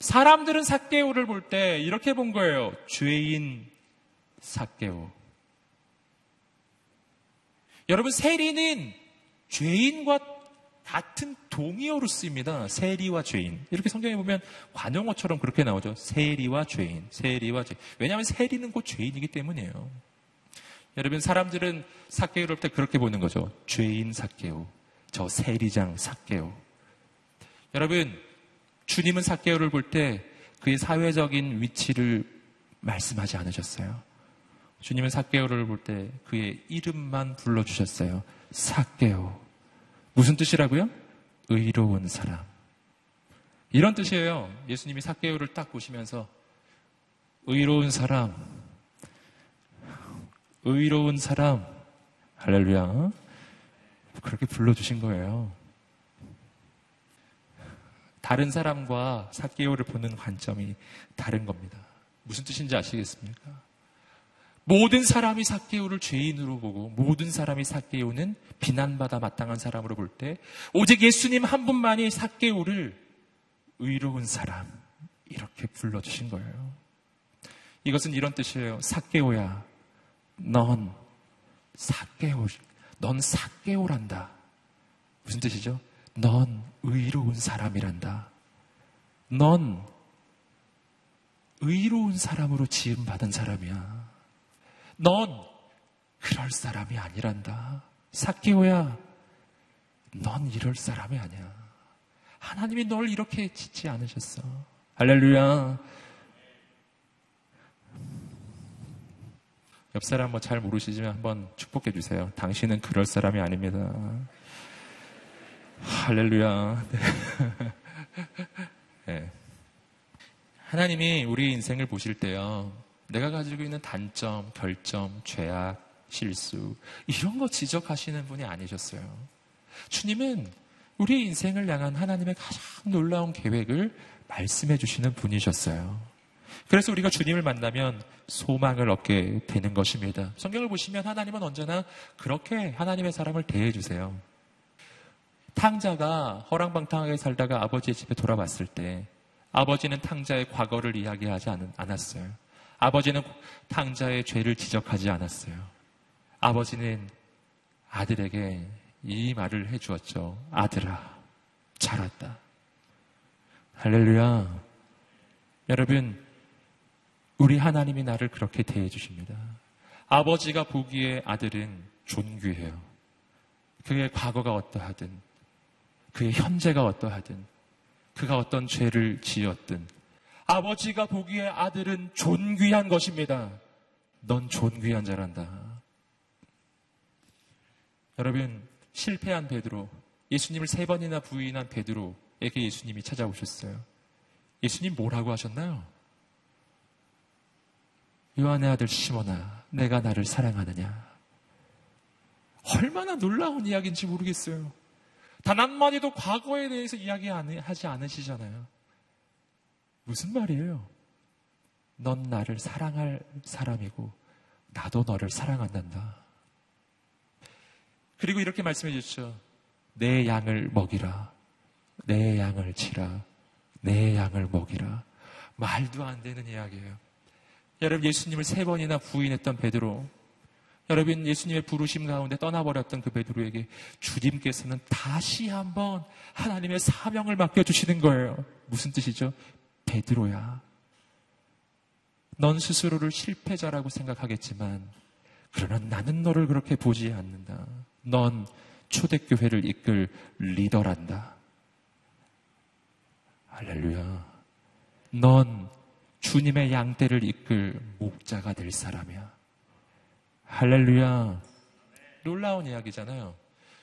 [SPEAKER 1] 사람들은 사개오를 볼 때 이렇게 본 거예요. 죄인 사개오. 여러분, 세리는 죄인과 같은 동의어로 쓰입니다. 세리와 죄인. 이렇게 성경에 보면 관용어처럼 그렇게 나오죠. 세리와 죄인. 세리와 죄인. 왜냐하면 세리는 곧 죄인이기 때문이에요. 여러분, 사람들은 사개오를 때 그렇게 보는 거죠. 죄인 사개오. 저 세리장 사개오. 여러분, 주님은 사개오를 볼 때 그의 사회적인 위치를 말씀하지 않으셨어요. 주님은 사개오를 볼 때 그의 이름만 불러주셨어요. 사개오. 무슨 뜻이라고요? 의로운 사람. 이런 뜻이에요. 예수님이 사개오를 딱 보시면서 의로운 사람, 의로운 사람, 할렐루야. 그렇게 불러주신 거예요. 다른 사람과 사개오를 보는 관점이 다른 겁니다. 무슨 뜻인지 아시겠습니까? 모든 사람이 사개오를 죄인으로 보고 모든 사람이 사개오는 비난받아 마땅한 사람으로 볼 때 오직 예수님 한 분만이 사개오를 의로운 사람 이렇게 불러주신 거예요. 이것은 이런 뜻이에요. 사개오야, 넌 사개오, 넌 사개오란다. 무슨 뜻이죠? 넌 의로운 사람이란다. 넌 의로운 사람으로 지음받은 사람이야. 넌 그럴 사람이 아니란다. 사키오야, 넌 이럴 사람이 아니야. 하나님이 널 이렇게 짓지 않으셨어. 할렐루야. 옆 사람 뭐 잘 모르시지만 한번 축복해 주세요. 당신은 그럴 사람이 아닙니다. 할렐루야. 네. 하나님이 우리 인생을 보실 때요. 내가 가지고 있는 단점, 결점, 죄악, 실수, 이런 거 지적하시는 분이 아니셨어요. 주님은 우리 인생을 향한 하나님의 가장 놀라운 계획을 말씀해 주시는 분이셨어요. 그래서 우리가 주님을 만나면 소망을 얻게 되는 것입니다. 성경을 보시면 하나님은 언제나 그렇게 하나님의 사람을 대해 주세요. 탕자가 허랑방탕하게 살다가 아버지의 집에 돌아왔을 때 아버지는 탕자의 과거를 이야기하지 않았어요. 아버지는 탕자의 죄를 지적하지 않았어요. 아버지는 아들에게 이 말을 해주었죠. 아들아, 잘 왔다. 할렐루야. 여러분, 우리 하나님이 나를 그렇게 대해 주십니다. 아버지가 보기에 아들은 존귀해요. 그의 과거가 어떠하든, 그의 현재가 어떠하든, 그가 어떤 죄를 지었든, 아버지가 보기에 아들은 존귀한 것입니다. 넌 존귀한 자란다. 여러분, 실패한 베드로, 예수님을 세 번이나 부인한 베드로에게 예수님이 찾아오셨어요. 예수님 뭐라고 하셨나요? 요한의 아들 시몬아, 내가 나를 사랑하느냐? 얼마나 놀라운 이야기인지 모르겠어요. 단 한마디도 과거에 대해서 이야기하지 않으시잖아요. 무슨 말이에요? 넌 나를 사랑할 사람이고, 나도 너를 사랑한단다. 그리고 이렇게 말씀해 주셨죠. 내 양을 먹이라. 내 양을 치라. 내 양을 먹이라. 말도 안 되는 이야기예요. 여러분 예수님을 세 번이나 부인했던 베드로 여러분 예수님의 부르심 가운데 떠나버렸던 그 베드로에게 주님께서는 다시 한번 하나님의 사명을 맡겨 주시는 거예요. 무슨 뜻이죠? 베드로야. 넌 스스로를 실패자라고 생각하겠지만 그러나 나는 너를 그렇게 보지 않는다. 넌 초대교회를 이끌 리더란다. 할렐루야. 넌 주님의 양떼를 이끌 목자가 될 사람이야. 할렐루야. 놀라운 이야기잖아요.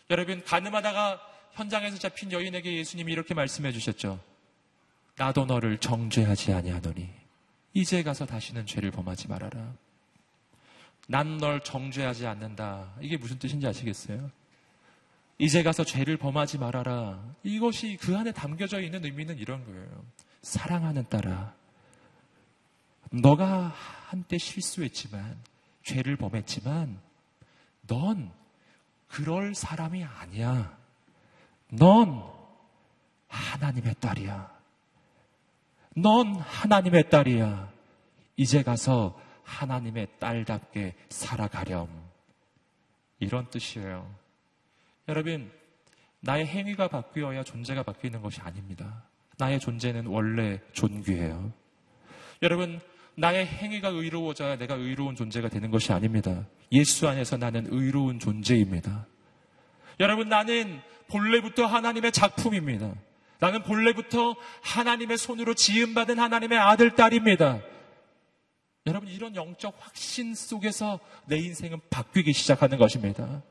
[SPEAKER 1] 여러분, 가늠하다가 현장에서 잡힌 여인에게 예수님이 이렇게 말씀해 주셨죠. 나도 너를 정죄하지 아니하노니 이제 가서 다시는 죄를 범하지 말아라. 난 널 정죄하지 않는다. 이게 무슨 뜻인지 아시겠어요? 이제 가서 죄를 범하지 말아라. 이것이 그 안에 담겨져 있는 의미는 이런 거예요. 사랑하는 딸아, 너가 한때 실수했지만, 죄를 범했지만, 넌 그럴 사람이 아니야. 넌 하나님의 딸이야. 넌 하나님의 딸이야. 이제 가서 하나님의 딸답게 살아가렴. 이런 뜻이에요. 여러분, 나의 행위가 바뀌어야 존재가 바뀌는 것이 아닙니다. 나의 존재는 원래 존귀해요. 여러분, 나의 행위가 의로워져야 내가 의로운 존재가 되는 것이 아닙니다. 예수 안에서 나는 의로운 존재입니다. 여러분, 나는 본래부터 하나님의 작품입니다. 나는 본래부터 하나님의 손으로 지음받은 하나님의 아들, 딸입니다. 여러분, 이런 영적 확신 속에서 내 인생은 바뀌기 시작하는 것입니다.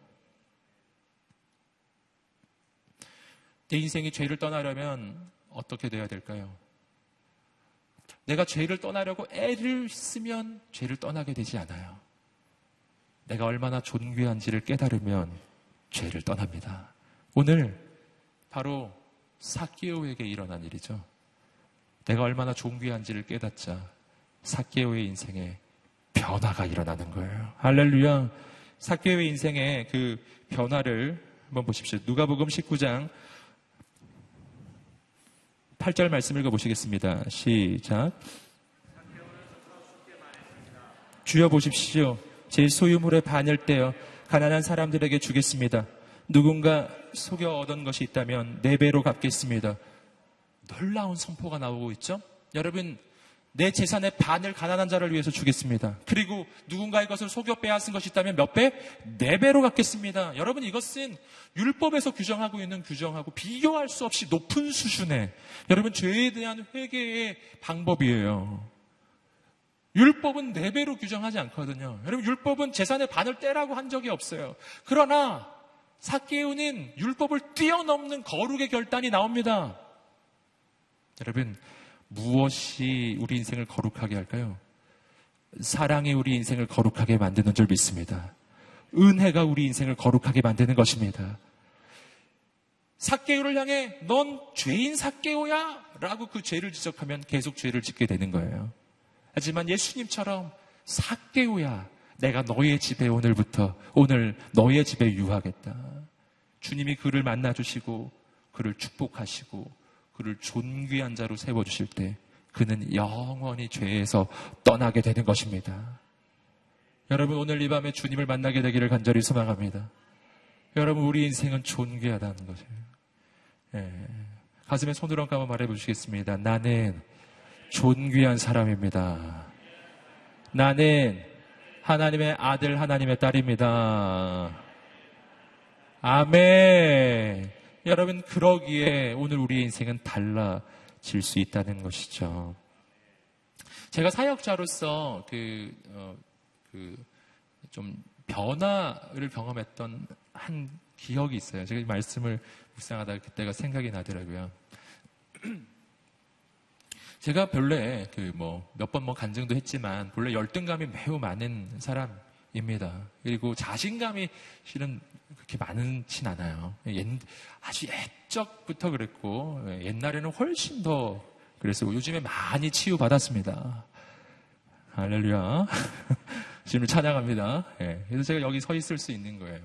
[SPEAKER 1] 내 인생이 죄를 떠나려면 어떻게 돼야 될까요? 내가 죄를 떠나려고 애를 쓰면 죄를 떠나게 되지 않아요. 내가 얼마나 존귀한지를 깨달으면 죄를 떠납니다. 오늘 바로 사케오에게 일어난 일이죠. 내가 얼마나 존귀한지를 깨닫자 사케오의 인생에 변화가 일어나는 거예요. 할렐루야. 사케오의 인생의 그 변화를 한번 보십시오. 누가복음 19장 8절 말씀 읽어 보시겠습니다. 시작. 주여 보십시오. 제 소유물의 반을 떼어 가난한 사람들에게 주겠습니다. 누군가 속여 얻은 것이 있다면 네 배로 갚겠습니다. 놀라운 선포가 나오고 있죠? 여러분, 내 재산의 반을 가난한 자를 위해서 주겠습니다. 그리고 누군가의 것을 속여 빼앗은 것이 있다면 몇 배? 네 배로 갚겠습니다. 여러분 이것은 율법에서 규정하고 있는 규정하고 비교할 수 없이 높은 수준의 여러분 죄에 대한 회개의 방법이에요. 율법은 네 배로 규정하지 않거든요. 여러분 율법은 재산의 반을 떼라고 한 적이 없어요. 그러나 사케우는 율법을 뛰어넘는 거룩의 결단이 나옵니다. 여러분 무엇이 우리 인생을 거룩하게 할까요? 사랑이 우리 인생을 거룩하게 만드는 줄 믿습니다. 은혜가 우리 인생을 거룩하게 만드는 것입니다. 사케오를 향해 넌 죄인 사케오야 라고 그 죄를 지적하면 계속 죄를 짓게 되는 거예요. 하지만 예수님처럼 사개오야 내가 너의 집에 오늘부터 오늘 너의 집에 유하겠다. 주님이 그를 만나 주시고 그를 축복하시고 그를 존귀한 자로 세워 주실 때 그는 영원히 죄에서 떠나게 되는 것입니다. 여러분 오늘 이 밤에 주님을 만나게 되기를 간절히 소망합니다. 여러분 우리 인생은 존귀하다는 것이에요. 예. 가슴에 손을 얹고 한번 말해 보시겠습니다. 나는 존귀한 사람입니다. 나는 하나님의 아들, 하나님의 딸입니다. 아멘. 여러분, 그러기에 오늘 우리의 인생은 달라질 수 있다는 것이죠. 제가 사역자로서 그, 어, 그, 좀 변화를 경험했던 한 기억이 있어요. 제가 이 말씀을 묵상하다가 그때가 생각이 나더라고요. 제가 본래 그 뭐 몇 번 뭐 간증도 했지만 본래 열등감이 매우 많은 사람입니다. 그리고 자신감이 실은 그렇게 많진 않아요. 옛, 아주 옛적부터 그랬고 옛날에는 훨씬 더 그래서 요즘에 많이 치유받았습니다. 할렐루야. 주님을 찬양합니다. 예, 그래서 제가 여기 서 있을 수 있는 거예요.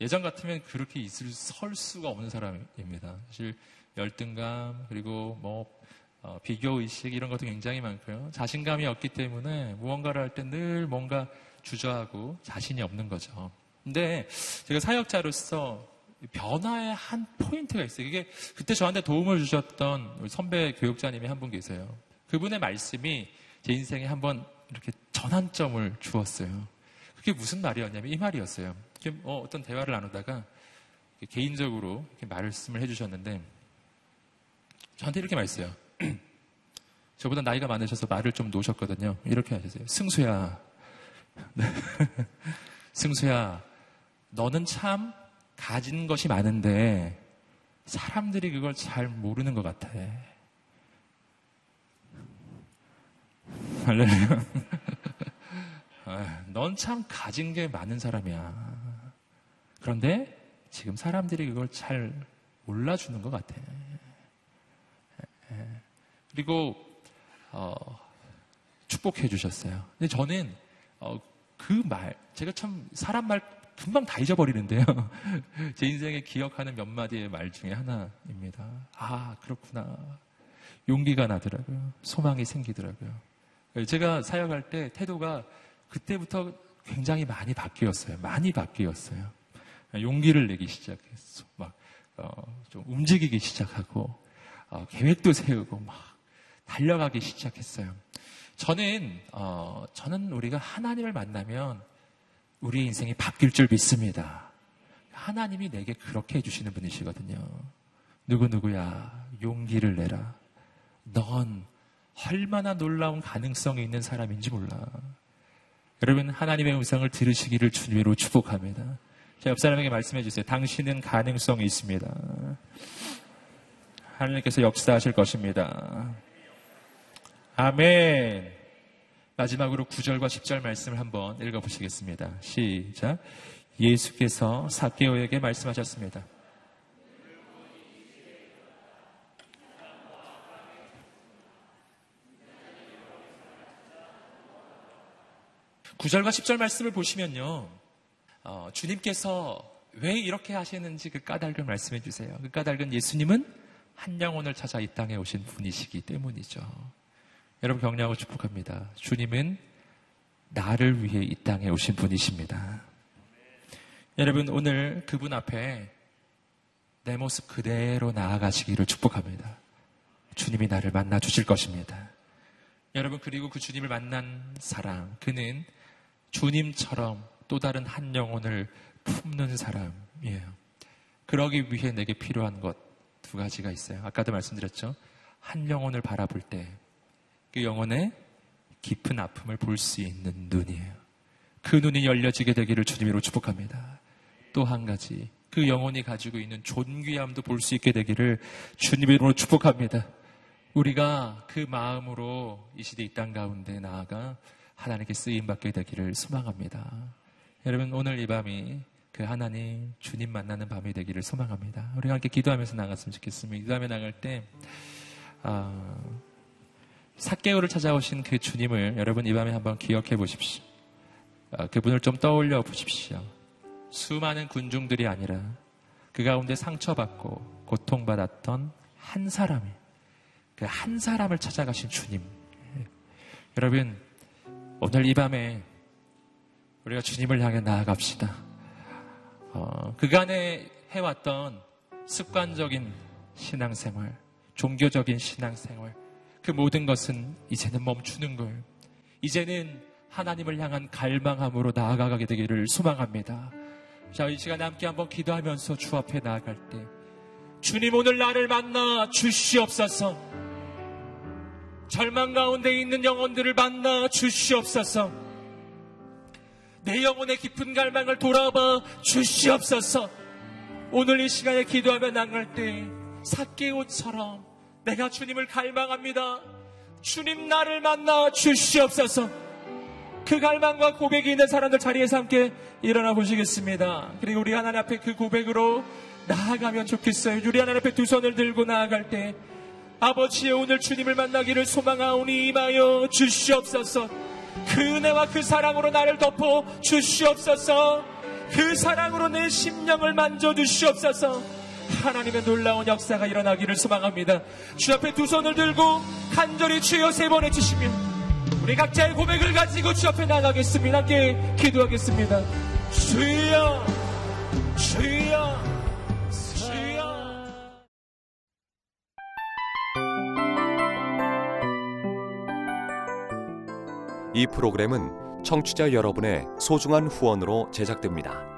[SPEAKER 1] 예전 같으면 그렇게 있을 설 수가 없는 사람입니다. 사실 열등감 그리고 뭐 어, 비교 의식 이런 것도 굉장히 많고요. 자신감이 없기 때문에 무언가를 할 때 늘 뭔가 주저하고 자신이 없는 거죠. 근데 제가 사역자로서 변화의 한 포인트가 있어요. 이게 그때 저한테 도움을 주셨던 선배 교육자님이 한 분 계세요. 그분의 말씀이 제 인생에 한번 이렇게 전환점을 주었어요. 그게 무슨 말이었냐면 이 말이었어요. 어, 어떤 대화를 나누다가 개인적으로 이렇게 말씀을 해주셨는데 저한테 이렇게 말했어요. 저보다 나이가 많으셔서 말을 좀 놓으셨거든요. 이렇게 하셨어요. 승수야. 네. 승수야, 너는 참 가진 것이 많은데 사람들이 그걸 잘 모르는 것 같아. 할렐루야. 아, 넌참 가진 게 많은 사람이야. 그런데 지금 사람들이 그걸 잘 몰라주는 것 같아. 그리고 어, 축복해 주셨어요. 근데 저는 어, 그 말, 제가 참 사람 말 금방 다 잊어버리는데요. 제 인생에 기억하는 몇 마디의 말 중에 하나입니다. 아, 그렇구나. 용기가 나더라고요. 소망이 생기더라고요. 제가 사역할 때 태도가 그때부터 굉장히 많이 바뀌었어요. 많이 바뀌었어요. 용기를 내기 시작했어. 막, 어, 좀 움직이기 시작하고, 어, 계획도 세우고, 막, 달려가기 시작했어요. 저는, 어, 저는 우리가 하나님을 만나면 우리 인생이 바뀔 줄 믿습니다. 하나님이 내게 그렇게 해주시는 분이시거든요. 누구 누구야, 용기를 내라. 넌 얼마나 놀라운 가능성이 있는 사람인지 몰라. 여러분, 하나님의 음성을 들으시기를 주님으로 축복합니다. 자, 옆 사람에게 말씀해 주세요. 당신은 가능성이 있습니다. 하나님께서 역사하실 것입니다. 아멘. 마지막으로 9절과 10절 말씀을 한번 읽어보시겠습니다. 시작. 예수께서 사개오에게 말씀하셨습니다. 9절과 10절 말씀을 보시면요. 어, 주님께서 왜 이렇게 하시는지 그 까닭을 말씀해 주세요. 그 까닭은 예수님은 한 영혼을 찾아 이 땅에 오신 분이시기 때문이죠. 여러분 격려하고 축복합니다. 주님은 나를 위해 이 땅에 오신 분이십니다. 여러분 오늘 그분 앞에 내 모습 그대로 나아가시기를 축복합니다. 주님이 나를 만나 주실 것입니다. 여러분 그리고 그 주님을 만난 사람 그는 주님처럼 또 다른 한 영혼을 품는 사람이에요. 그러기 위해 내게 필요한 것 두 가지가 있어요. 아까도 말씀드렸죠. 한 영혼을 바라볼 때 그 영혼의 깊은 아픔을 볼 수 있는 눈이에요. 그 눈이 열려지게 되기를 주님으로 축복합니다. 또 한 가지 그 영혼이 가지고 있는 존귀함도 볼 수 있게 되기를 주님으로 축복합니다. 우리가 그 마음으로 이 시대 이 땅 가운데 나아가 하나님께 쓰임 받게 되기를 소망합니다. 여러분 오늘 이 밤이 그 하나님 주님 만나는 밤이 되기를 소망합니다. 우리가 함께 기도하면서 나갔으면 좋겠습니다. 기도하며 나갈 때 아, 사개오를 찾아오신 그 주님을 여러분 이 밤에 한번 기억해 보십시오. 어, 그분을 좀 떠올려 보십시오. 수많은 군중들이 아니라 그 가운데 상처받고 고통받았던 한 사람이 그 한 사람을 찾아가신 주님. 여러분 오늘 이 밤에 우리가 주님을 향해 나아갑시다. 어, 그간에 해왔던 습관적인 신앙생활, 종교적인 신앙생활, 그 모든 것은 이제는 멈추는 걸. 이제는 하나님을 향한 갈망함으로 나아가게 되기를 소망합니다. 자, 이 시간에 함께 한번 기도하면서 주 앞에 나아갈 때, 주님 오늘 나를 만나 주시옵소서. 절망 가운데 있는 영혼들을 만나 주시옵소서. 내 영혼의 깊은 갈망을 돌아봐 주시옵소서. 오늘 이 시간에 기도하며 나갈 때, 사개옷처럼 내가 주님을 갈망합니다. 주님 나를 만나 주시옵소서. 그 갈망과 고백이 있는 사람들 자리에서 함께 일어나 보시겠습니다. 그리고 우리 하나님 앞에 그 고백으로 나아가면 좋겠어요. 우리 하나님 앞에 두 손을 들고 나아갈 때 아버지의 오늘 주님을 만나기를 소망하오니 임하여 주시옵소서. 그 은혜와 그 사랑으로 나를 덮어 주시옵소서. 그 사랑으로 내 심령을 만져 주시옵소서. 하나님의 놀라운 역사가 일어나기를 소망합니다. 주 앞에 두 손을 들고 간절히 주여 세 번 해주시면 우리 각자의 고백을 가지고 주 앞에 나가겠습니다. 함께 기도하겠습니다. 주여, 주여.
[SPEAKER 2] 이 프로그램은 청취자 여러분의 소중한 후원으로 제작됩니다.